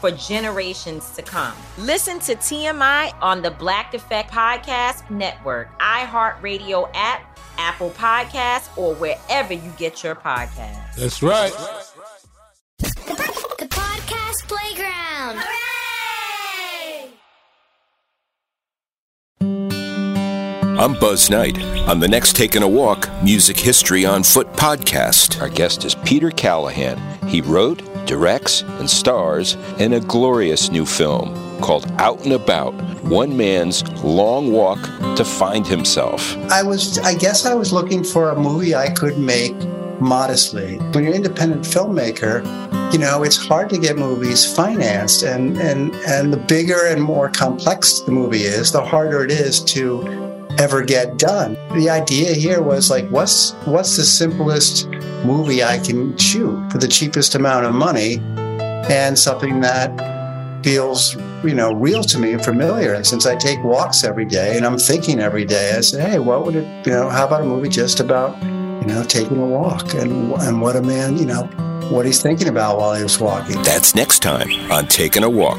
for generations to come. Listen to TMI on the Black Effect Podcast Network, iHeartRadio app, Apple Podcasts, or wherever you get your podcasts. That's right. The podcast playground. Hooray! I'm Buzz Knight. On the next Taking a Walk Music History on Foot podcast, our guest is Peter Callahan. He wrote, directs, and stars in a glorious new film called Out and About One Man's Long Walk to Find Himself. I was, I guess I was looking for a movie I could make modestly. When you're an independent filmmaker, you know, it's hard to get movies financed and, and, and the bigger and more complex the movie is, the harder it is to ever get done. The idea here was like, what's, what's the simplest movie I can shoot for the cheapest amount of money and something that feels you know real to me and familiar and since i take walks every day and i'm thinking every day i say hey what would it you know how about a movie just about you know taking a walk and and what a man you know what he's thinking about while he was walking That's next time on Taking a Walk.